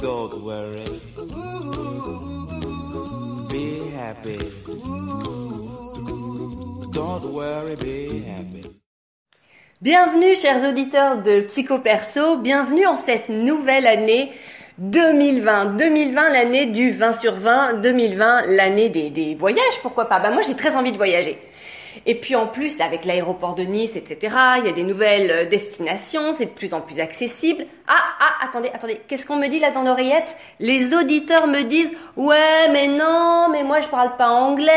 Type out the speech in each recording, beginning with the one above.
Don't worry. Be happy. Don't worry, be happy. Bienvenue chers auditeurs de Psycho Perso, bienvenue en cette nouvelle année 2020. 2020 l'année du 20 sur 20, 2020 l'année des, voyages, pourquoi pas Bah moi j'ai très envie de voyager. Et puis en plus, là, avec l'aéroport de Nice, etc., il y a des nouvelles euh, destinations, c'est de plus en plus accessible. Ah, ah, attendez, attendez, qu'est-ce qu'on me dit là dans l'oreillette? Les auditeurs me disent, ouais, mais non, mais moi je parle pas anglais.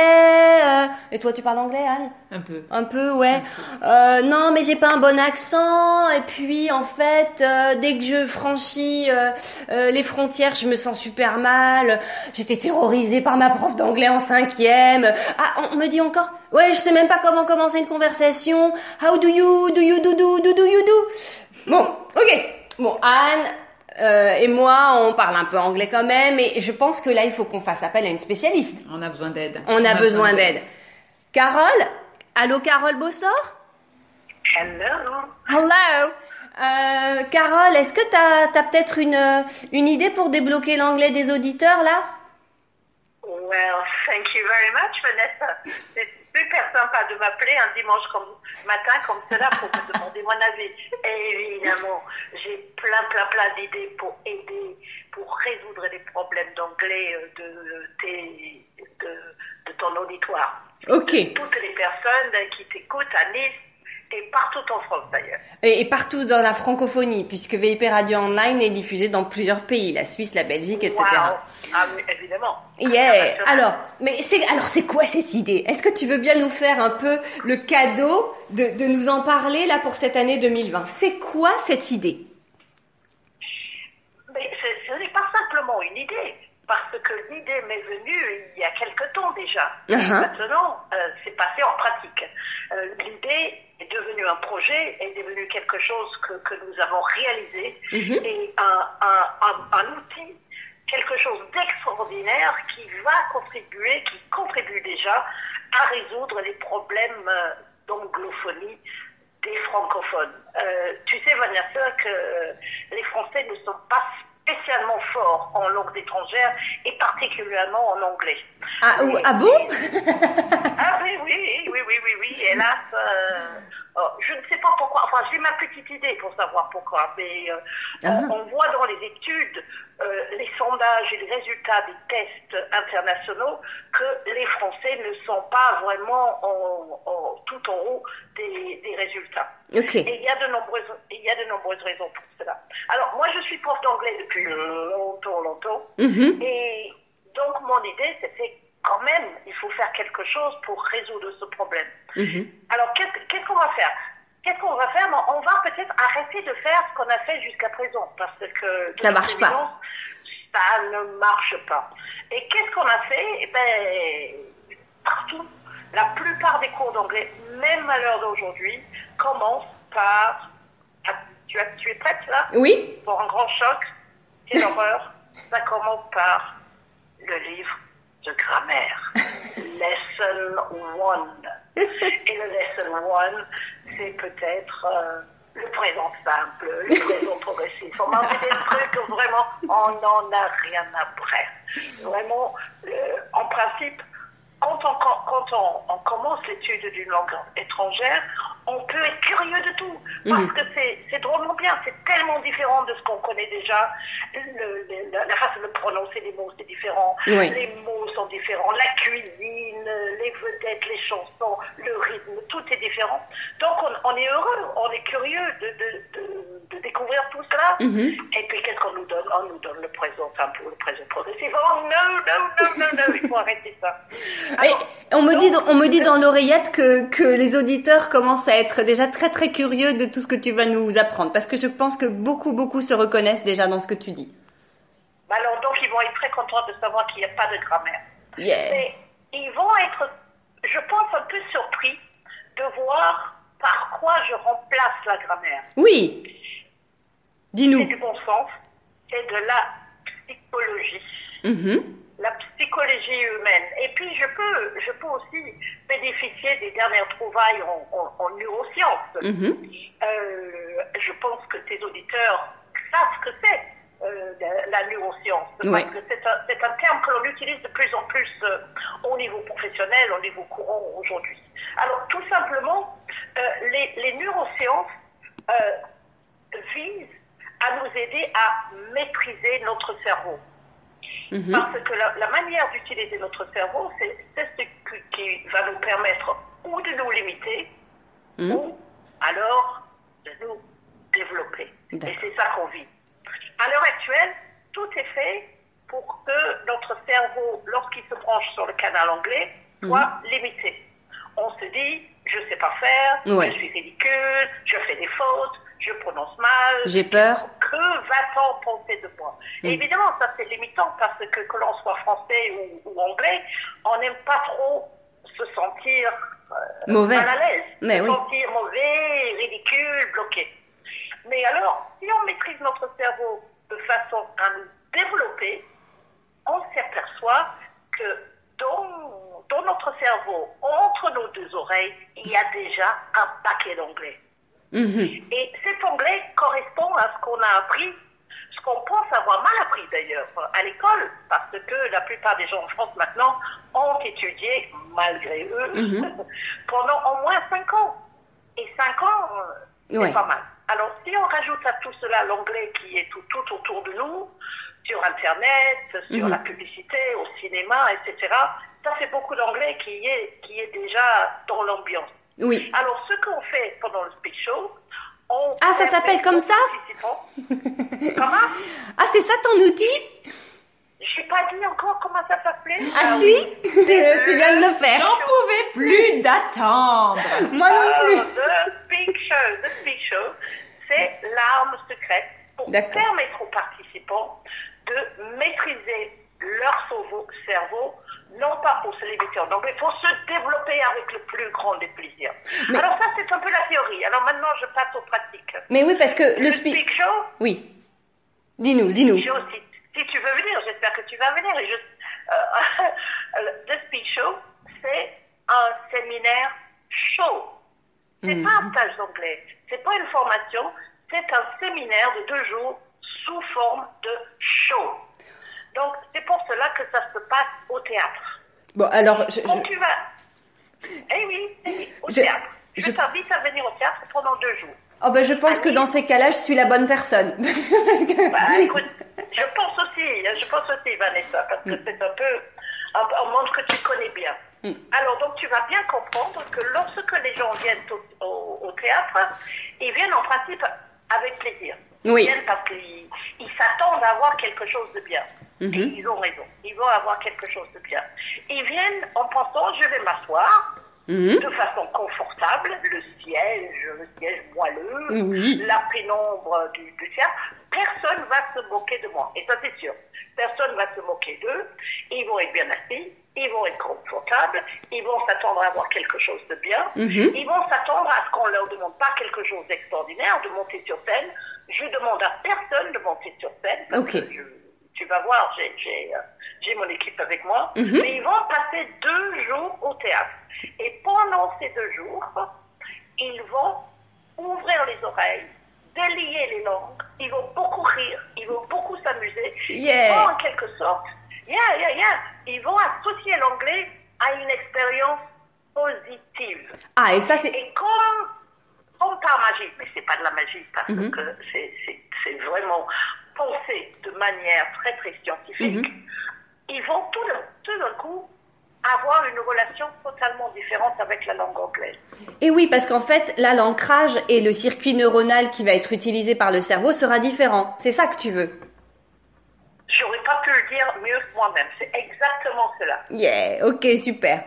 euh. Et toi, tu parles anglais, Anne? Un peu. un peu, ouais. Euh, non, mais j'ai pas un bon accent. Et puis, en fait, euh, dès que je franchis euh, euh, les frontières, je me sens super mal. J'étais terrorisée par ma prof d'anglais en cinquième. Ah, on, on me dit encore. Ouais, je sais même pas comment commencer une conversation. How do you, do you do do do do you do? Bon, ok. Bon, Anne. euh, et moi, on parle un peu anglais quand même, et je pense que là, il faut qu'on fasse appel à une spécialiste. On a besoin d'aide. On a besoin d'aide. Carole? Allô, Carole Bossor? Hello. Hello Euh, Carole, est-ce que tu as, peut-être une, euh, une idée pour débloquer l'anglais des auditeurs là? Well, thank you very much, Vanessa. Super sympa de m'appeler un dimanche comme matin comme cela pour me demander mon avis. Évidemment, j'ai plein, plein, plein d'idées pour aider, pour résoudre les problèmes d'anglais euh, de, tes- de, de ton auditoire. Ok. Toutes les personnes qui t'écoutent à Nice et partout en France d'ailleurs. Et, et partout dans la francophonie, puisque VIP Radio Online est diffusé dans plusieurs pays, la Suisse, la Belgique, etc. Wow. Ah oui, évidemment. Yeah. Alors, mais c'est alors c'est quoi cette idée? Est-ce que tu veux bien nous faire un peu le cadeau de, de nous en parler là pour cette année 2020 C'est quoi cette idée? Mais ce, ce n'est pas simplement une idée, parce que l'idée m'est venue il y a quelque temps déjà. Uh-huh. Maintenant, euh, c'est passé en pratique. Euh, l'idée est devenue un projet, est devenue quelque chose que, que nous avons réalisé, Mhm. et un, un, un, un outil, quelque chose d'extraordinaire qui va contribuer, qui contribue déjà à résoudre les problèmes euh, d'anglophonie des francophones. Euh, tu sais, Vanessa, que les Français ne sont pas spécialement forts en langue étrangère et particulièrement en anglais. Ah, Et- ah bon Ah oui, oui, oui, oui, oui, oui, hélas, euh, oh, je ne sais pas pourquoi, enfin j'ai ma petite idée pour savoir pourquoi, mais euh, Ah. on, on voit dans les études, les sondages et les résultats des tests internationaux que les Français ne sont pas vraiment en, en- tout en haut des, des résultats. Et il y a de nombreuses, il y a de nombreuses raisons pour cela. Alors moi je suis prof d'anglais depuis longtemps, longtemps. Mhm. Et donc, mon idée, c'était quand même, il faut faire quelque chose pour résoudre ce problème. Mhm. Alors, qu'est-ce qu'est-ce qu'on va faire? Qu'est-ce qu'on va faire? On va peut-être arrêter de faire ce qu'on a fait jusqu'à présent, parce que... Ça marche pas. Ça ne marche pas. Et qu'est-ce qu'on a fait? Eh ben, partout, la plupart des cours d'anglais, même à l'heure d'aujourd'hui, commencent par... Ah, Tu, as, tu es prête, là? Oui. Pour un grand choc, quelle horreur, ça commence par le livre de grammaire. Lesson 1. Et le lesson 1, c'est peut-être euh, le présent simple, le présent progressif. On m'a dit des trucs vraiment, on n'en a rien bref. Vraiment, en principe, quand on, quand on, on commence l'étude d'une langue étrangère, on peut être curieux de tout. Parce Mhm. que c'est c'est drôlement bien, c'est tellement différent de ce qu'on connaît déjà. Le- le- la, la façon de prononcer les mots, c'est différent. Oui. Les mots sont différents. La cuisine, les vedettes, les chansons, le rythme, tout est différent. Donc on, on est heureux, on est curieux de, de, de, de découvrir tout cela. Mhm. Et puis qu'est-ce qu'on nous donne? On nous donne le présent simple ou le présent progressif. Oh non, non, non, non, non, il faut arrêter ça. Alors, on me dit, on me dit dans l'oreillette que, que les auditeurs commencent à être déjà très très curieux de tout ce que tu vas nous apprendre, parce que je pense que beaucoup beaucoup se reconnaissent déjà dans ce que tu dis. Alors donc ils vont être très contents de savoir qu'il n'y a pas de grammaire. Yeah. Mais ils vont être, je pense, un peu surpris de voir par quoi je remplace la grammaire. Oui. C'est Dis-nous. du bon sens, c'est de la psychologie. Mhm. la psychologie humaine. Et puis, je peux, je peux aussi bénéficier des dernières trouvailles en, en- en neurosciences. Mhm. Euh, que tes auditeurs savent ce que c'est euh, la, neuroscience. Que c'est un, c'est un terme que l'on utilise de plus en plus euh, au niveau professionnel, au niveau courant aujourd'hui. Alors, tout simplement, euh, les, les neurosciences visent à nous aider à maîtriser notre cerveau. Mhm. Parce que la, la manière d'utiliser notre cerveau, c'est ce qui, qui va nous permettre ou de nous limiter, Mhm. ou alors de nous développer. Et c'est ça qu'on vit. À l'heure actuelle, tout est fait pour que notre cerveau, lorsqu'il se branche sur le canal anglais, soit limité. On se dit, je sais pas faire, Ouais. je suis ridicule, je fais des fautes, je prononce mal, J'ai peur. que va-t-on penser de moi? Mm. Évidemment, ça c'est limitant parce que que l'on soit français ou, ou anglais, on n'aime pas trop se sentir euh, Mauvais. mal à l'aise, Mais se oui. sentir mauvais, ridicule, bloqué. Mais alors, si on maîtrise notre cerveau de façon à nous développer, on s'aperçoit que dans, dans notre cerveau, entre nos deux oreilles, il y a déjà un paquet d'anglais. Mhm. Et cet anglais correspond à ce qu'on a appris, ce qu'on pense avoir mal appris d'ailleurs à l'école, parce que la plupart des gens en France maintenant ont étudié, malgré eux, Mhm. pendant au moins 5 ans. Et 5 ans, euh, c'est Ouais. pas mal. Alors si on rajoute à tout cela l'anglais qui est tout, tout autour de nous, sur Internet, sur Mhm. la publicité, au cinéma, etc., ça fait beaucoup d'anglais qui est, qui est déjà dans l'ambiance. Oui. Alors, ce qu'on fait pendant le speech show, on. Ah, ça s'appelle comme ça Comment? Ah, c'est ça ton outil? Je n'ai pas dit encore comment ça s'appelait. Ah si Tu viens de le faire. J'en pouvais plus d'attendre. Moi non plus. The Speak Show, the speak show c'est l'arme secrète pour permettre aux participants de maîtriser leur cerveau, cerveau, non limiter en anglais, pour se développer avec le plus grand des plaisirs. Mais- Alors ça, c'est un peu la théorie. Alors maintenant, je passe aux pratiques. Mais oui, parce que le Le speak... speak show, Oui. Dis-nous, dis-nous. Si, si tu veux venir, j'espère que tu vas venir. Et je, euh, le Speak Show, c'est un séminaire show. C'est pas un stage d'anglais. C'est pas une formation. C'est un séminaire de deux jours sous forme de show. Donc, c'est pour cela que ça se passe au théâtre. Bon, alors, je, Quand je- tu vas. Eh oui, eh oui, au Je- théâtre. Je, je- t'invite à venir au théâtre pendant deux jours. Oh, ben, je pense que dans ces cas-là, je suis la bonne personne. Parce que- Bah, écoute, je pense aussi, je pense aussi, Vanessa, parce que c'est un peu un, un monde que tu connais bien. Alors, donc, tu vas bien comprendre que lorsque les gens viennent au, au- au théâtre, ils viennent en principe avec plaisir. Oui. Ils viennent parce qu'ils ils s'attendent à avoir quelque chose de bien. Et ils ont raison. Ils vont avoir quelque chose de bien. Ils viennent en pensant, je vais m'asseoir Mhm. de façon confortable, le siège, le siège moelleux, la pénombre du, du théâtre, personne va se moquer de moi. Et ça, c'est sûr. Personne va se moquer d'eux. Ils vont être bien assis, ils vont être confortables, ils vont s'attendre à avoir quelque chose de bien. Mhm. Ils vont s'attendre à ce qu'on leur demande pas quelque chose d'extraordinaire, de monter sur scène. Je demande à personne de monter sur scène. Parce que je- tu vas voir, j'ai- euh, j'ai mon équipe avec moi. Mhm. Mais ils vont passer deux jours au théâtre. Et pendant ces deux jours, ils vont ouvrir les oreilles, délier les langues, ils vont beaucoup rire, ils vont beaucoup s'amuser. Yeah. Ils vont en quelque sorte, yeah, yeah, yeah, ils vont associer l'anglais à une expérience positive. Ah, et ça, c'est... Et comme, comme par magie, mais c'est pas de la magie parce Mhm. que c'est- vraiment pensé de manière très très scientifique, Mhm. ils vont tout d'un tout d'un coup avoir une relation totalement différente avec la langue anglaise. Et oui, parce qu'en fait, là, l'ancrage et le circuit neuronal qui va être utilisé par le cerveau sera différent. C'est ça que tu veux. Pas pu le dire mieux que moi-même. C'est exactement cela. Yeah, ok, super.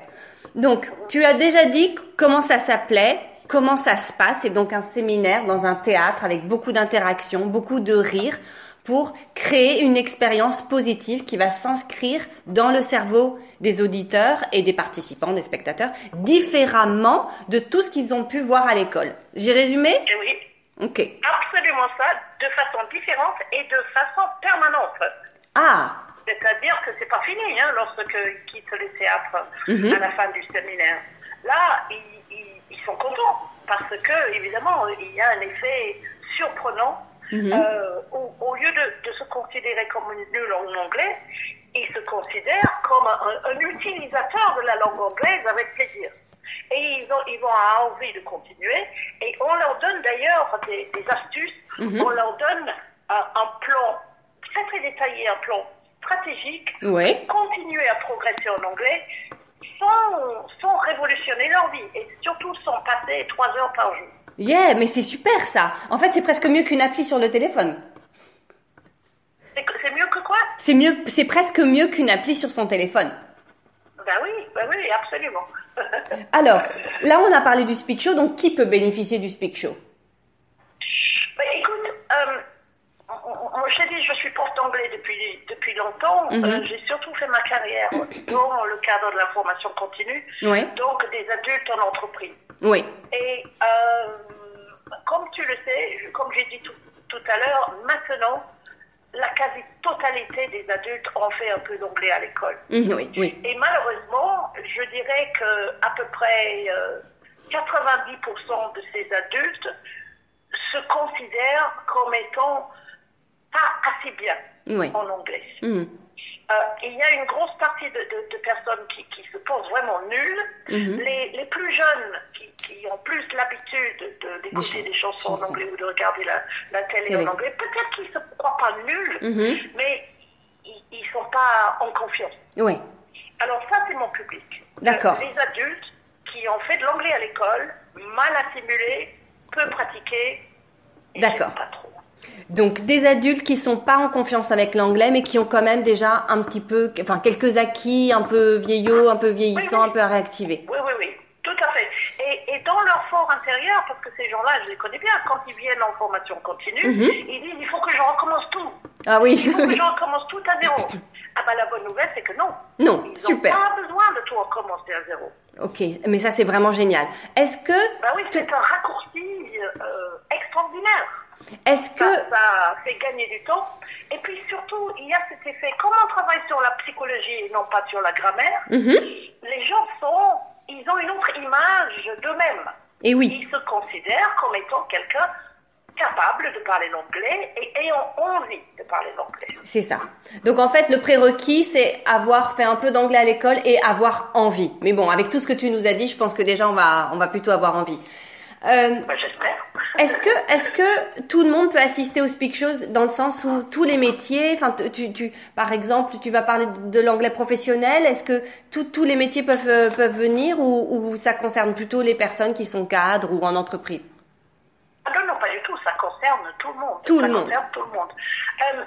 Donc, tu as déjà dit comment ça s'appelait, comment ça se passe, c'est donc un séminaire dans un théâtre avec beaucoup d'interactions, beaucoup de rires pour créer une expérience positive qui va s'inscrire dans le cerveau des auditeurs et des participants, des spectateurs, différemment de tout ce qu'ils ont pu voir à l'école. J'ai résumé? Et oui, Ok. absolument ça, de façon différente et de façon permanente. Ah, C'est-à-dire que c'est pas fini hein, lorsque ils quittent le théâtre Mhm. à la fin du séminaire. Là, ils, ils- ils sont contents parce que évidemment il y a un effet surprenant. Euh, au, au lieu de, de se considérer comme une nul en anglais, ils se considèrent comme un, un utilisateur de la langue anglaise avec plaisir. Et ils, ont, ils vont avoir envie de continuer. Et on leur donne d'ailleurs des, des astuces. On leur donne un, un plan très très détaillé, un plan stratégique Ouais. continuer à progresser en anglais sans, sans révolutionner leur vie et surtout sans passer trois heures par jour. Yeah, mais c'est super ça. En fait, c'est presque mieux qu'une appli sur le téléphone. C'est mieux que quoi? C'est mieux, c'est presque mieux qu'une appli sur son téléphone. Ben oui, ben oui, absolument. Alors, là, on a parlé du Speak Show, donc qui peut bénéficier du Speak Show? Ben, écoute, moi je dit, je suis prof d'anglais depuis, depuis longtemps. Euh, J'ai surtout fait ma carrière dans le cadre de la formation continue, donc des adultes en entreprise. Oui. Et euh, comme tu le sais, comme j'ai dit tout, tout à l'heure, maintenant, la quasi-totalité des adultes ont fait un peu d'anglais à l'école. Mhm, Oui, oui. Et malheureusement, je dirais que à peu près euh, 90% de ces adultes se considèrent comme étant pas assez bien Oui. en anglais. Mhm. Euh, il y a une grosse partie de, de- de personnes qui, qui se pensent vraiment nulles. Mhm. les, les plus jeunes qui, qui ont plus l'habitude de- d'écouter Des des, chansons en anglais ou de regarder la, la télé en anglais, peut-être qu'ils se croient pas nuls, Mhm. mais ils, ils sont pas en confiance. Oui. Alors ça, c'est mon public. D'accord. Les adultes qui ont fait de l'anglais à l'école, mal assimilé, peu pratiqué. et D'accord. Pas trop. Donc des adultes qui sont pas en confiance avec l'anglais, mais qui ont quand même déjà un petit peu, enfin quelques acquis, un peu vieillots, un peu vieillissants, Oui, oui. un peu à réactiver. Oui, oui, oui, tout à fait. Et, et dans leur fort intérieur, parce que ces gens-là, je les connais bien, quand ils viennent en formation continue, Mhm. ils disent il faut que je recommence tout. Ah oui. Il faut que je recommence tout à zéro. Ah ben la bonne nouvelle, c'est que non. Non, Ils super. n'ont pas besoin de tout recommencer à zéro. ok, mais ça c'est vraiment génial. Est-ce que, Ben oui, c'est un raccourci euh, extraordinaire. Est-ce Ça, que, ça fait gagner du temps. Et puis surtout, il y a cet effet, comme on travaille sur la psychologie et non pas sur la grammaire, Mhm. les gens sont, ils ont une autre image d'eux-mêmes. et oui, Ils se considèrent comme étant quelqu'un capable de parler l'anglais et ayant envie de parler l'anglais. c'est ça. Donc en fait, le prérequis c'est avoir fait un peu d'anglais à l'école et avoir envie. Mais bon, avec tout ce que tu nous as dit, je pense que déjà on va, on va plutôt avoir envie. Euh, Ben, J'espère. Est-ce que, est-ce que tout le monde peut assister au Speak Shows dans le sens où tous les métiers, enfin, tu, tu, tu- par exemple, tu vas parler de, de l'anglais professionnel, est-ce que tout- tous les métiers peuvent, euh, peuvent venir ou, ou ça concerne plutôt les personnes qui sont cadres ou en entreprise? Ah non, non, pas du tout. Ça concerne tout le monde. Tout ça le monde. concerne tout le monde. Euh,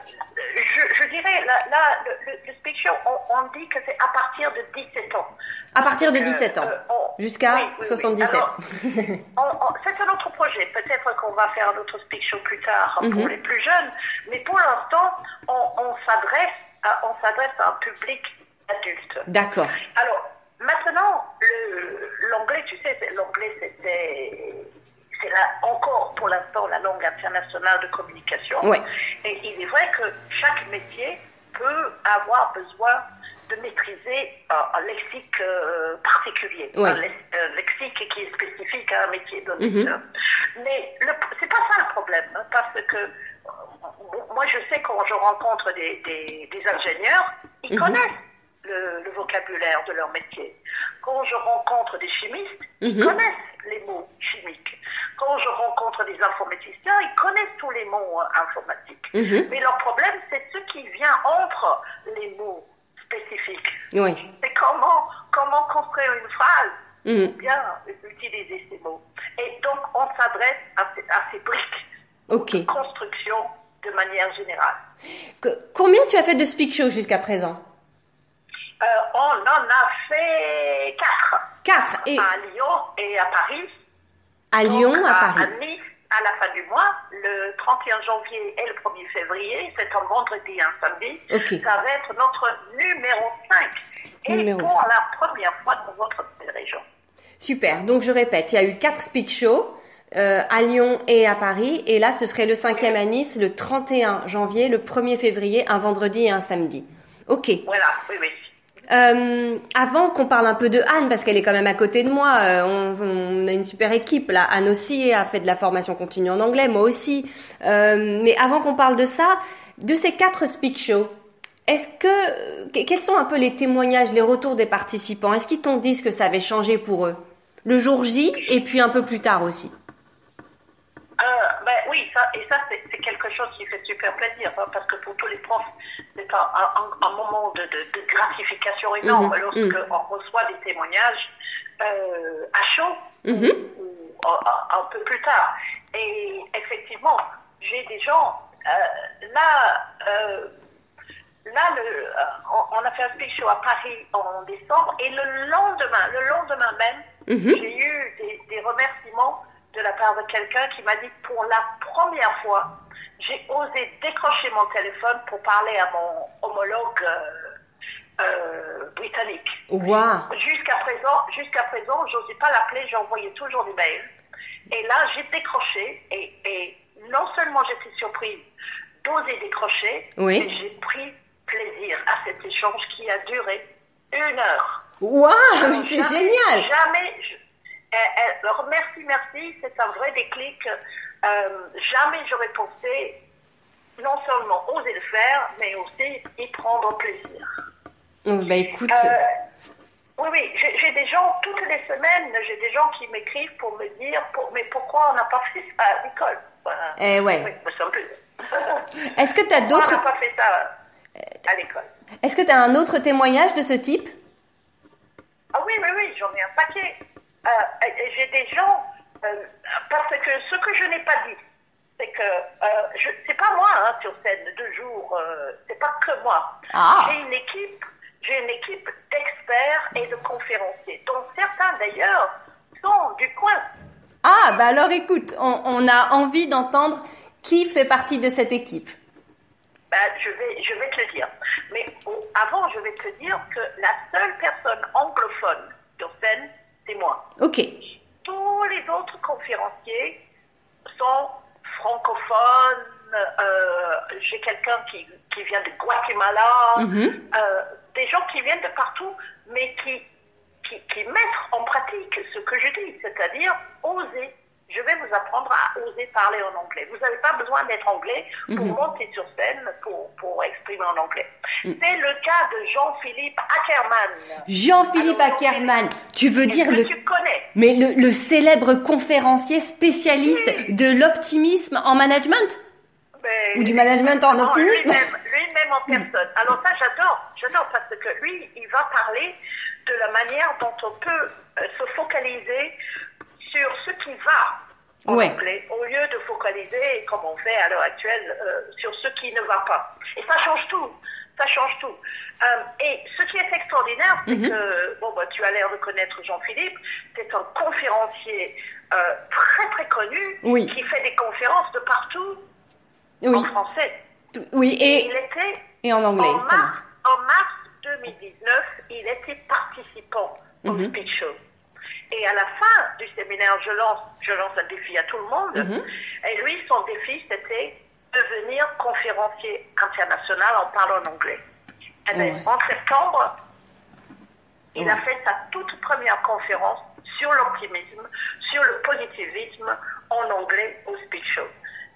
je, je dirais, là, là le, le, show, on, on dit que c'est à partir de 17 ans. À partir de Euh, 17 ans, euh, jusqu'à oui, oui, oui. 77. Alors, on- on- c'est un autre projet. Peut-être qu'on va faire un autre speak show plus tard pour Mhm. les plus jeunes. Mais pour l'instant, on, s'adresse à, on s'adresse à un public adulte. D'accord. Alors, maintenant, le- l'anglais, tu sais, l'anglais, c'était. C'est là, encore pour l'instant la langue internationale de communication. Ouais. Et il est vrai que chaque métier peut avoir besoin de maîtriser un, lexique euh, particulier, Ouais. un, lex- un lexique qui est spécifique à un métier donné. Mais le- c'est pas ça le problème, hein, parce que euh, moi je sais quand je rencontre des, des- des ingénieurs, ils connaissent le, le vocabulaire de leur métier. Quand je rencontre des chimistes, ils connaissent les mots chimiques. Quand je rencontre des informaticiens, ils connaissent tous les mots euh, informatiques. Mais leur problème, c'est ce qui vient entre les mots spécifiques. Oui. C'est comment, comment construire une phrase, Mhm. bien utiliser ces mots. Et donc, on s'adresse à, ces- à ces briques de construction de manière générale. Que- combien tu as fait de Speak Shows jusqu'à présent? Euh, on en a fait quatre. Quatre. Et À Lyon et à Paris. à Donc, Lyon, à À Paris. Nice, à la fin du mois, le 31 janvier et le 1er février, c'est un vendredi et un samedi. Ok. Ça va être notre numéro 5. Et Numéro pour cinq. la première fois dans votre région. Super. Donc je répète, il y a eu quatre speak shows euh, à Lyon et à Paris, et là ce serait le cinquième à Nice, le 31 janvier, le 1er février, un vendredi et un samedi. Ok. Voilà, oui, oui. Euh, avant qu'on parle un peu de Anne, parce qu'elle est quand même à côté de moi, euh, on, on a une super équipe là. Anne aussi a fait de la formation continue en anglais, moi aussi. Euh, mais avant qu'on parle de ça, de ces quatre speak shows, est-ce que que- quels sont un peu les témoignages, les retours des participants? Est-ce qu'ils t'ont dit ce que ça avait changé pour eux? Le jour J et puis un peu plus tard aussi Euh, ben oui, ça, et ça, c'est quelque chose qui fait super plaisir, hein, parce que pour tous les profs, c'est un, un- un moment de, de- de gratification énorme Mhm, lorsque on reçoit des témoignages euh, à chaud Mhm. ou un, un peu plus tard. Et effectivement, j'ai des gens, euh, là, euh, là le, euh, on, on a fait un speak show à Paris en décembre, et le lendemain, le lendemain même, Mhm. j'ai eu des, des remerciements de la part de quelqu'un qui m'a dit pour la première fois, j'ai osé décrocher mon téléphone pour parler à mon homologue euh, euh, britannique. Waouh Jusqu'à présent, jusqu'à présent, j'osais pas l'appeler, j'envoyais toujours des mails. Et là, j'ai décroché et, et non seulement j'étais surprise d'oser décrocher, Oui. mais j'ai pris plaisir à cet échange qui a duré une heure. Waouh mais c'est génial Jamais. Elle- elle- alors, merci, merci. C'est un vrai déclic. Euh, jamais j'aurais pensé non seulement oser le faire, mais aussi y prendre plaisir. Oh, Bah écoute, Euh, oui, oui. J'ai des gens toutes les semaines. J'ai des gens qui m'écrivent pour me dire, pour- mais pourquoi on n'a pas fait ça à l'école? Eh ouais. Oui, est-ce que tu as Pourquoi on d'autres n'a pas fait ça à l'école? Est-ce que tu as un autre témoignage de ce type? Ah oui, oui, oui, j'en ai un paquet. Euh, j'ai des gens, euh, parce que ce que je n'ai pas dit, c'est que euh, c'est pas moi hein, sur scène deux jours, euh, c'est pas que moi. Ah. J'ai une équipe, j'ai une équipe d'experts et de conférenciers, dont certains d'ailleurs sont du coin. Ah, bah alors écoute, on, on a envie d'entendre qui fait partie de cette équipe. Ben, je vais, je vais te le dire. Mais avant, je vais te dire que la seule personne anglophone sur scène, c'est moi. Ok. tous les autres conférenciers sont francophones. euh, J'ai quelqu'un qui, qui vient de Guatemala, Mhm. euh, des gens qui viennent de partout, mais qui, qui, qui mettent en pratique ce que je dis, c'est-à-dire oser. Je vais vous apprendre à oser parler en anglais. Vous n'avez pas besoin d'être anglais pour Mhm. monter sur scène, pour, pour exprimer en anglais. C'est le cas de Jean-Philippe Ackermann. Jean-Philippe Alors, Ackermann, tu veux dire le... tu connais? Mais le, le célèbre conférencier spécialiste de l'optimisme en management? Ou du management en optimisme? Lui-même lui-même en personne. Alors ça, j'adore. J'adore parce que lui, il va parler de la manière dont on peut euh, se focaliser sur ce qui va en Ouais. anglais, au lieu de focaliser, comme on fait à l'heure actuelle, euh, sur ce qui ne va pas. Et ça change tout. Ça change tout. Euh, et ce qui est extraordinaire, c'est Mhm. que, bon, bah, tu as l'air de connaître Jean-Philippe, c'est un conférencier euh, très très connu Oui. qui fait des conférences de partout en français. oui, et, était et en anglais. en mars, commence. en mars 2019, il était participant au Mhm. speech show. Et à la fin du séminaire, je lance, je lance un défi à tout le monde. Mhm. Et lui, son défi, c'était devenir conférencier international en parlant en anglais. Ben, Ouais. En septembre, il a fait sa toute première conférence sur l'optimisme, sur le positivisme en anglais au speech show.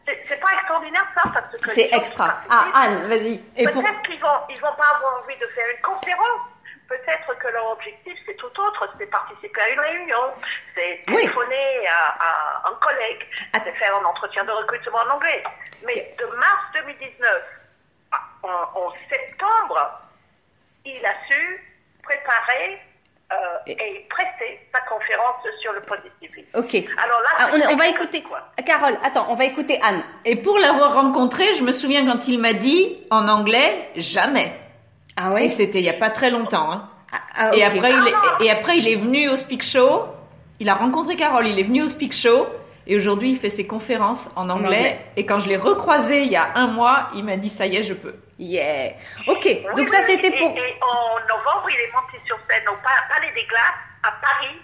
C'est pas extraordinaire ça parce que C'est extra. Ah, Anne, vas-y. Pour... Peut-être qu'ils vont, ils vont pas avoir envie de faire une conférence. Peut-être que leur objectif c'est tout autre, c'est participer à une réunion, c'est Oui. téléphoner à, à un collègue, Ah. c'est faire un entretien de recrutement en anglais. Mais de mars 2019 à- en, en septembre, il a su préparer euh, Et- et presser sa conférence sur le positivisme. Ok. Alors là, Ah, on, on va écouter. quoi. Carole, attends, on va écouter Anne. Et pour l'avoir rencontré, je me souviens quand il m'a dit en anglais jamais. Ah Et ouais c'était il y a pas très longtemps. Hein. Ah, ah, Et après, il est, et après, il est venu au Speak Show. Il a rencontré Carole. Il est venu au Speak Show. Et aujourd'hui, il fait ses conférences en anglais. anglais. Et quand je l'ai recroisé il y a un mois, il m'a dit ça y est, je peux. Yeah. Ok, Oui, donc ça c'était et- pour... Et, en novembre, il est monté sur scène au Pa- Palais des Glaces à Paris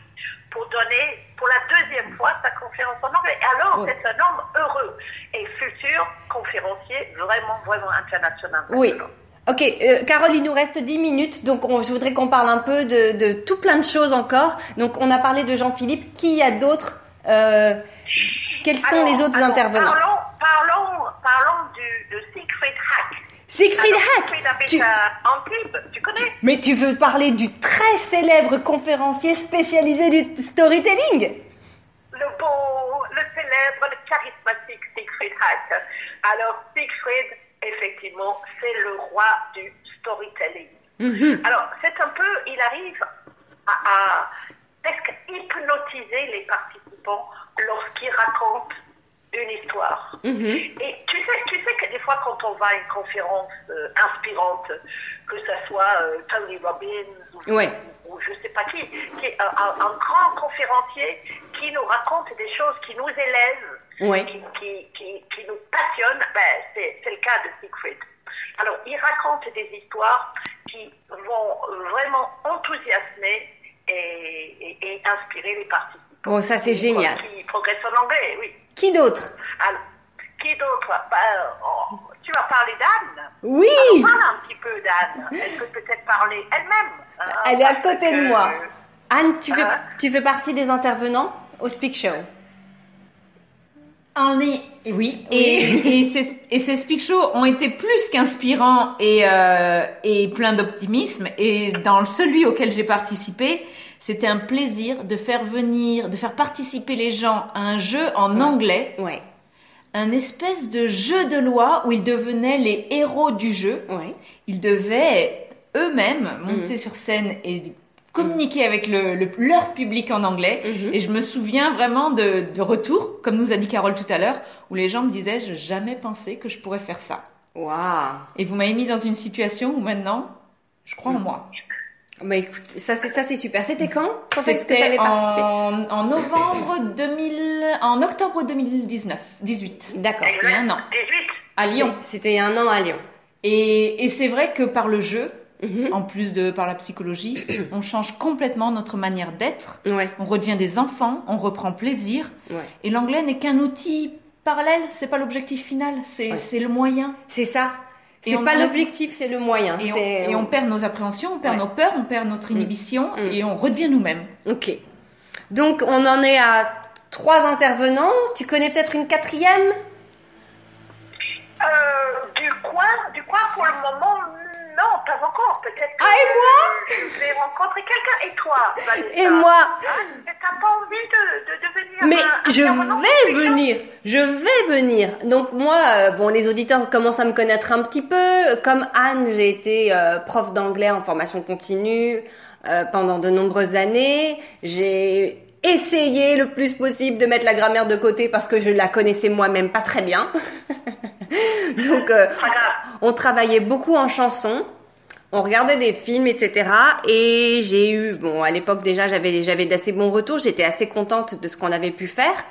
pour donner pour la deuxième fois sa conférence en anglais. Et alors, Ouais. c'est un homme heureux et futur conférencier vraiment, vraiment international. Oui. Ok, euh, Carole, il nous reste 10 minutes, donc on- je voudrais qu'on parle un peu de, de tout plein de choses encore. Donc on a parlé de Jean-Philippe, qui y a d'autres euh, Quels sont Alors, les autres alors, intervenants? Parlons, parlons, parlons du, de Siegfried Hack. Siegfried Hack tu- Antibes, tu connais? Mais tu veux parler du très célèbre conférencier spécialisé du storytelling? Le beau, le célèbre, le charismatique Siegfried Hack. Alors, Siegfried, effectivement, c'est le roi du storytelling. Mhm. Alors, c'est un peu, il arrive à, à presque hypnotiser les participants lorsqu'il raconte une histoire. Mhm. Et tu sais, tu sais que des fois, quand on va à une conférence euh, inspirante, que ce soit euh, Tony Robbins ou, Ouais. ou je sais pas qui, qui est un- un grand conférencier qui nous raconte des choses qui nous élèvent, Ouais. qui, qui, qui, qui nous passionnent, ben, c'est c'est le cas de Siegfried. Alors, il raconte des histoires qui vont vraiment enthousiasmer et, et- et inspirer les participants. Bon, ça c'est génial. Qui progressent en anglais, oui. Qui d'autre? Alors, qui d'autre? Ben, oh, Tu vas parler d'Anne Oui Alors, Parle un petit peu d'Anne. Elle peut peut-être parler elle-même. hein, Elle est à côté de moi. Anne, tu fais, Ah. tu fais partie des intervenants au Speak Show? Est, oui. Et, et, ces, et ces speak shows ont été plus qu'inspirants et, euh, et plein d'optimisme. Et dans celui auquel j'ai participé, c'était un plaisir de faire venir, de faire participer les gens à un jeu en anglais, Ouais, un espèce de jeu de loi où ils devenaient les héros du jeu. ouais. Ils devaient eux-mêmes monter sur scène et communiquer avec le, le- leur public en anglais. Mhm. Et je me souviens vraiment de, de retours, comme nous a dit Carole tout à l'heure, où les gens me disaient, je jamais pensé que je pourrais faire ça. Waouh Et vous m'avez mis dans une situation où maintenant, je crois en moi. Bah écoute, ça c'est ça c'est super. C'était quand? Quand est-ce que tu avais participé? en, en novembre 2000, en octobre 2019, 18. D'accord. C'était un an. 18. À Lyon. C'était un an à Lyon. Et, et c'est vrai que par le jeu, Mhm. en plus de par la psychologie, on change complètement notre manière d'être. Ouais, On redevient des enfants, on reprend plaisir. ouais. Et l'anglais n'est qu'un outil parallèle, c'est pas l'objectif final, c'est Ouais. c'est le moyen. C'est ça. C'est pas l'objectif, c'est le moyen. Et on, C'est- et on perd nos appréhensions, on perd Ouais. nos peurs, on perd notre inhibition Mm. et on redevient nous-mêmes. Ok. Donc on en est à trois intervenants. Tu connais peut-être une quatrième? Euh, du coin, du coin pour le moment, non, pas encore. Peut-être. que Ah, et moi Je vais rencontrer quelqu'un. Et toi, Vanessa Et moi Ah, mais T'as pas envie de, Mais un- je vais venir, je vais venir. Donc moi, euh, bon, les auditeurs commencent à me connaître un petit peu. Comme Anne, j'ai été euh, prof d'anglais en formation continue euh, pendant de nombreuses années. J'ai essayé le plus possible de mettre la grammaire de côté parce que je la connaissais moi-même pas très bien. Donc euh, on travaillait beaucoup en chanson. On regardait des films, etc. Et j'ai eu, bon, à l'époque déjà, j'avais j'avais d'assez bons retours. J'étais assez contente de ce qu'on avait pu faire.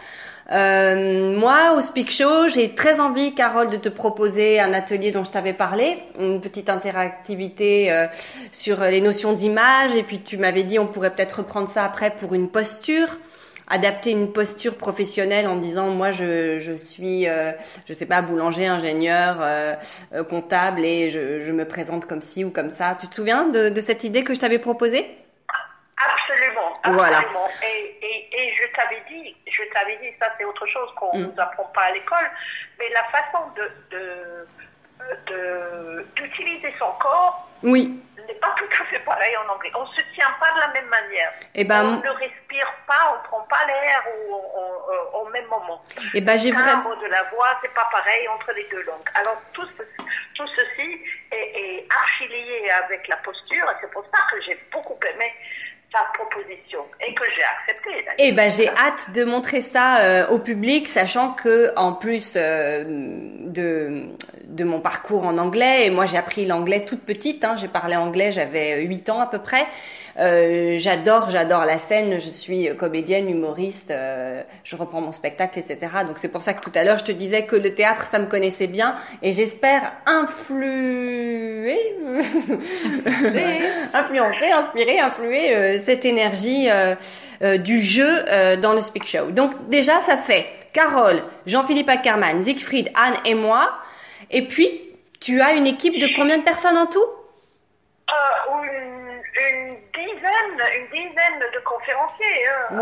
Euh, moi, au Speak Show, j'ai très envie, Carole, de te proposer un atelier dont je t'avais parlé, une petite interactivité euh, sur les notions d'image. Et puis tu m'avais dit, on pourrait peut-être reprendre ça après pour une posture adapter une posture professionnelle en disant moi je, je suis euh, je sais pas boulanger ingénieur euh, euh, comptable et je, je me présente comme ci ou comme ça tu te souviens de, de cette idée que je t'avais proposée? Absolument, Voilà. absolument. Et, et, et je t'avais dit, je t'avais dit, ça c'est autre chose qu'on Mm. ne nous apprend pas à l'école, mais la façon de, de- d'utiliser son corps oui n'est pas tout à fait pareil en anglais. On se tient pas de la même manière. et ben on ne respire pas, on prend pas l'air au, au- même moment. et ben j'ai Le vraiment de la voix, c'est pas pareil entre les deux langues. Alors tout, ce- tout ceci est, est archi lié avec la posture et c'est pour ça que j'ai beaucoup aimé sa proposition et que j'ai accepté. d'ailleurs. Eh ben j'ai hâte de montrer ça euh, au public, sachant que en plus euh, de de mon parcours en anglais, et moi j'ai appris l'anglais toute petite, hein, j'ai parlé anglais, j'avais 8 ans à peu près. Euh, j'adore, j'adore la scène, je suis comédienne, humoriste, euh, je reprends mon spectacle, etc. Donc c'est pour ça que tout à l'heure je te disais que le théâtre ça me connaissait bien, et j'espère influer, influencer, inspirer, influer euh, cette énergie euh, euh, du jeu dans le Speak Show. Donc déjà, ça fait Carole, Jean-Philippe Ackermann, Siegfried, Anne et moi. Et puis, Tu as une équipe de combien de personnes en tout? Euh, une, une dizaine, une dizaine de conférenciers. Hein,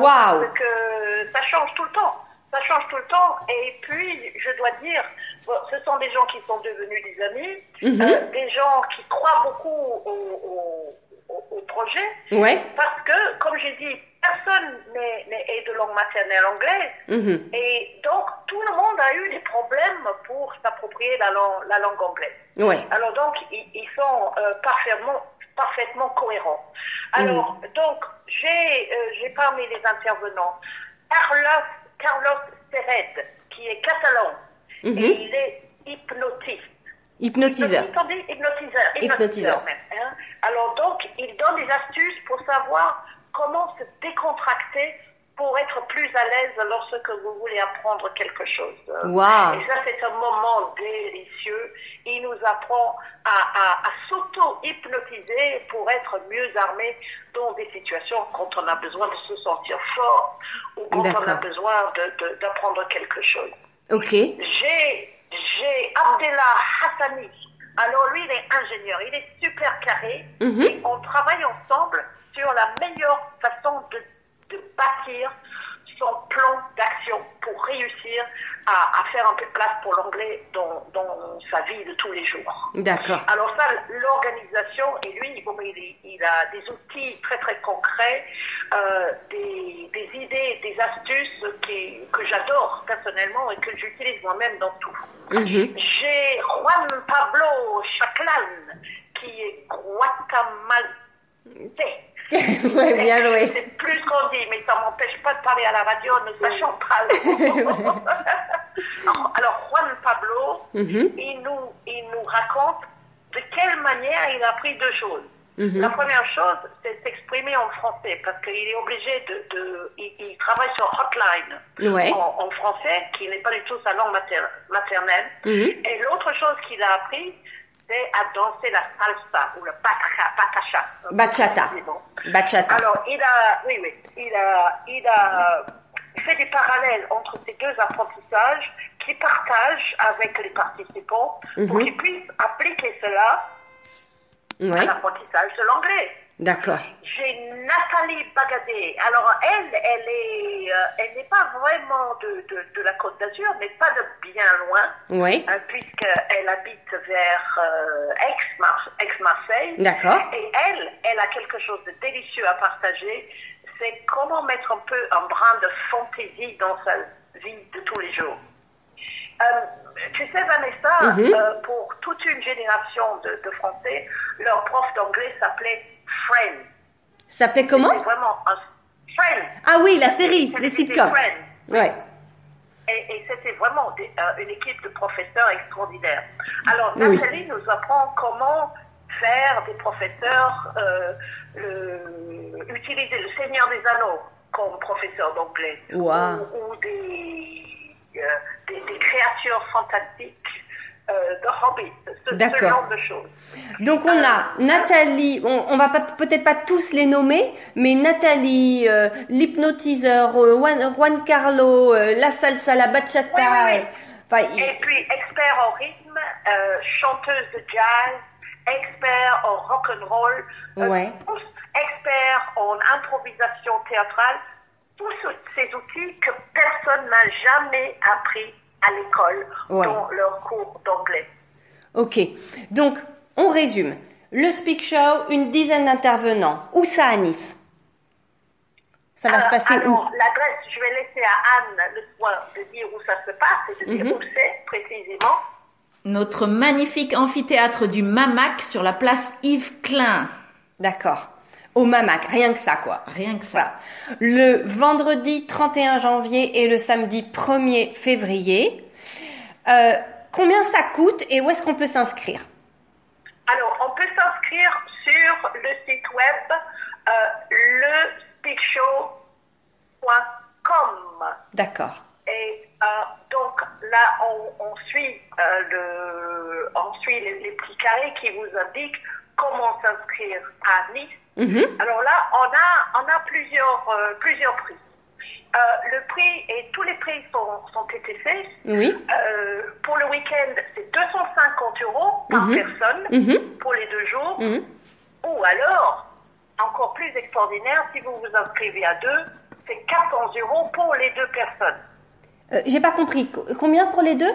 que ça change tout le temps. Ça change tout le temps. Et puis, je dois dire, bon, ce sont des gens qui sont devenus des amis, Mhm. euh, des gens qui croient beaucoup au, au, au- au projet. Ouais. Parce que, comme j'ai dit, personne n'est n'est- est de langue maternelle anglaise. Mhm. Et donc, tout le monde a eu des problèmes pour s'approprier la langue, la langue anglaise. Ouais. Alors donc, ils, ils sont euh, parfaitement, parfaitement cohérents. Alors, donc, j'ai euh, j'ai parmi les intervenants Carlos, Carlos Sered, qui est catalan, Mhm. et il est hypnotiste. Hypnotiseur. Dit hypnotiseur. Hypnotiseur. même, hein. Alors donc, il donne des astuces pour savoir comment se décontracter pour être plus à l'aise lorsque vous voulez apprendre quelque chose. Waouh. Et ça, c'est un moment délicieux. Il nous apprend à, à- à s'auto-hypnotiser pour être mieux armé dans des situations quand on a besoin de se sentir fort ou quand on a besoin d'apprendre quelque chose. Ok. J'ai, Abdellah Hassani. Alors lui, il est ingénieur, il est super carré Mhm. et on travaille ensemble sur la meilleure façon de, de bâtir son plan d'action pour réussir à, à faire un peu de place pour l'anglais dans, dans sa vie de tous les jours. D'accord. Alors ça, l'organisation, et lui, bon, il, il a des outils très très concrets, euh, des, des idées, des astuces qui, que j'adore personnellement et que j'utilise moi-même dans tout. Mhm. J'ai Juan Pablo Chaclan, qui est guatemaltais. ouais, bien joué. C'est plus qu'on dit, mais ça m'empêche pas de parler à la radio ne sachant pas. alors, alors, Juan Pablo, Mhm. il, nous, il nous raconte de quelle manière il a appris deux choses. Mhm. La première chose, c'est s'exprimer en français, parce qu'il est obligé de... de il, il travaille sur Hotline Ouais. en, en français, qui n'est pas du tout sa langue mater- maternelle. Mhm. Et l'autre chose qu'il a appris, c'est à danser la salsa, ou le batacha. Bachata. Bachata. Alors, il a, oui, oui, il a, il a fait des parallèles entre ces deux apprentissages qu'il partage avec les participants pour Mhm. qu'ils puissent appliquer cela à Ouais. l'apprentissage de l'anglais. D'accord. J'ai Nathalie Bagadé. Alors, elle, elle est, euh, elle n'est pas vraiment de, de, de la Côte d'Azur, mais pas de bien loin, Ouais. hein, puisqu'elle habite vers euh, Aix-Mar- Aix-Marseille. D'accord. Et elle, elle a quelque chose de délicieux à partager. C'est comment mettre un peu un brin de fantaisie dans sa vie de tous les jours. Euh, tu sais, Vanessa, Mhm. euh, pour toute une génération de, de Français, leur prof d'anglais s'appelait Friend. Ça s'appelait comment vraiment un Friend. Ah oui, la série, les sitcoms. Friends. Ouais. Et, et c'était vraiment des- euh, une équipe de professeurs extraordinaires. Alors, Oui. Nathalie nous apprend comment faire des professeurs euh, le- utiliser le Seigneur des Anneaux comme professeur d'anglais. Wow. Ou, ou des, des, des créatures fantastiques euh, de Hobbit, ce, ce genre de choses. Donc on a Nathalie, on, on va peut-être pas tous les nommer, mais Nathalie, euh, l'hypnotiseur, euh, Juan, Juan Carlo, euh, la salsa, la bachata. Oui, oui, oui. euh, Enfin, il- Et puis, expert en rythme, euh, chanteuse de jazz, expert en rock and roll, euh, Ouais. experts en improvisation théâtrale, tous ces outils que personne n'a jamais appris à l'école Ouais. dans leur cours d'anglais. Ok. Donc on résume. Le speak show, une dizaine d'intervenants. Où ça à Nice? Ça va se Euh, passer où? alors, l'adresse, je vais laisser à Anne le soin de dire où ça se passe et de dire Mhm. où c'est précisément. Notre magnifique amphithéâtre du Mamac sur la place Yves Klein. D'accord. Au Mamac, rien que ça quoi. Rien que ça. Voilà. Le vendredi 31 janvier et le samedi 1er février. Euh, combien ça coûte et où est-ce qu'on peut s'inscrire? Alors, on peut s'inscrire sur le site web euh, lespeakshow.com. D'accord. Et euh, donc là, on, on suit, euh, le, on suit les, les petits carrés qui vous indiquent comment s'inscrire à Nice. Mhm. Alors là, on a, on a plusieurs, euh, plusieurs prix. Euh, le prix, et tous les prix sont, sont TTC. Oui. Euh, pour le week-end, c'est 205 50 euros par Mhm. personne Mhm. pour les deux jours. Ou alors, encore plus extraordinaire, si vous vous inscrivez à deux, c'est 400 euros pour les deux personnes. J'ai pas compris. Co- Combien pour les deux?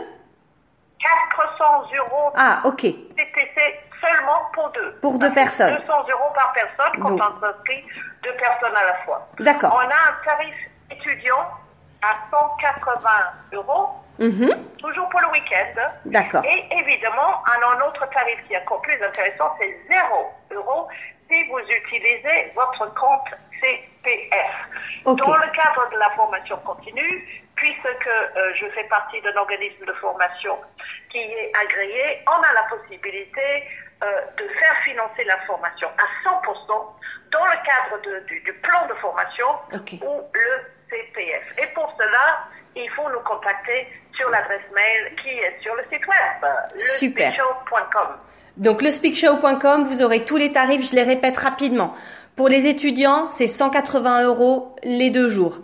400 euros Ah, ok. TTC seulement pour deux. Pour deux personnes. 200 euros par personne quand Donc. on s'inscrit deux personnes à la fois. D'accord. On a un tarif étudiant à 180 euros, Mhm. toujours pour le week-end. D'accord. Et évidemment, un, un autre tarif qui est encore plus intéressant, c'est 0 euros si vous utilisez votre compte CPF. Dans le cadre de la formation continue, puisque euh, je fais partie d'un organisme de formation qui est agréé, on a la possibilité de faire financer la formation à 100% dans le cadre de- du, du plan de formation ou le CPF. Et pour cela, il faut nous contacter sur l'adresse mail qui est sur le site web, Super. lespeechshow.com. Donc le speakshow.com, vous aurez tous les tarifs, je les répète rapidement. Pour les étudiants, c'est 180 euros les deux jours.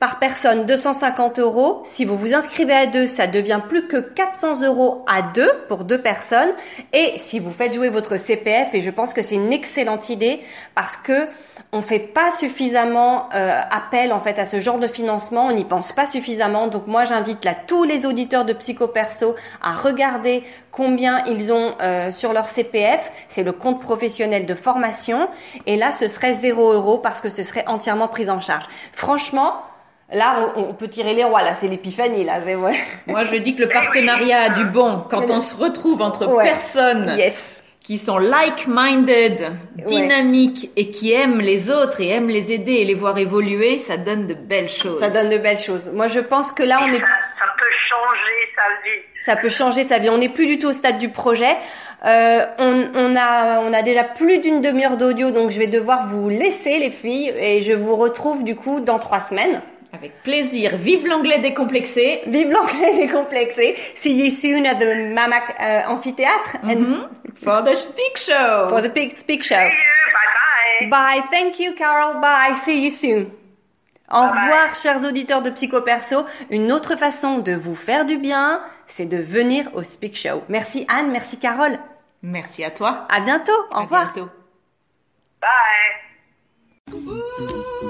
Par personne, 250 euros. Si vous vous inscrivez à deux, ça devient plus que 400 euros à deux pour deux personnes. Et si vous faites jouer votre CPF, et je pense que c'est une excellente idée parce que on fait pas suffisamment euh, appel en fait à ce genre de financement, on n'y pense pas suffisamment. Donc moi j'invite là tous les auditeurs de Psycho Perso à regarder combien ils ont euh, sur leur CPF, c'est le compte professionnel de formation et là ce serait 0 euros parce que ce serait entièrement pris en charge. Franchement, là on, on peut tirer les rois là, c'est l'épiphanie là, c'est ouais. Moi, je dis que le partenariat a du bon quand on se retrouve entre Ouais. personnes Yes. qui sont like-minded, dynamiques et qui aiment les autres et aiment les aider et les voir évoluer, ça donne de belles choses. Ça donne de belles choses. Moi je pense que là on est Ça, ça peut changer sa vie. ça peut changer sa vie. On n'est plus du tout au stade du projet. Euh, on, on a on a déjà plus d'une demi-heure d'audio, donc je vais devoir vous laisser les filles et je vous retrouve du coup dans trois semaines. Avec plaisir. Vive l'anglais décomplexé. Vive l'anglais décomplexé. See you soon at the Mamac uh, Amphitheatre and For the Speak Show. for the Big Speak Show. See you. Bye bye. Bye. Thank you, Carol. Bye. See you soon. Au Bye bye. revoir, chers auditeurs de Psycho Perso. Une autre façon de vous faire du bien, c'est de venir au Speak Show. Merci Anne, merci Carole. Merci à toi. À bientôt. Au À revoir. bientôt. Bye.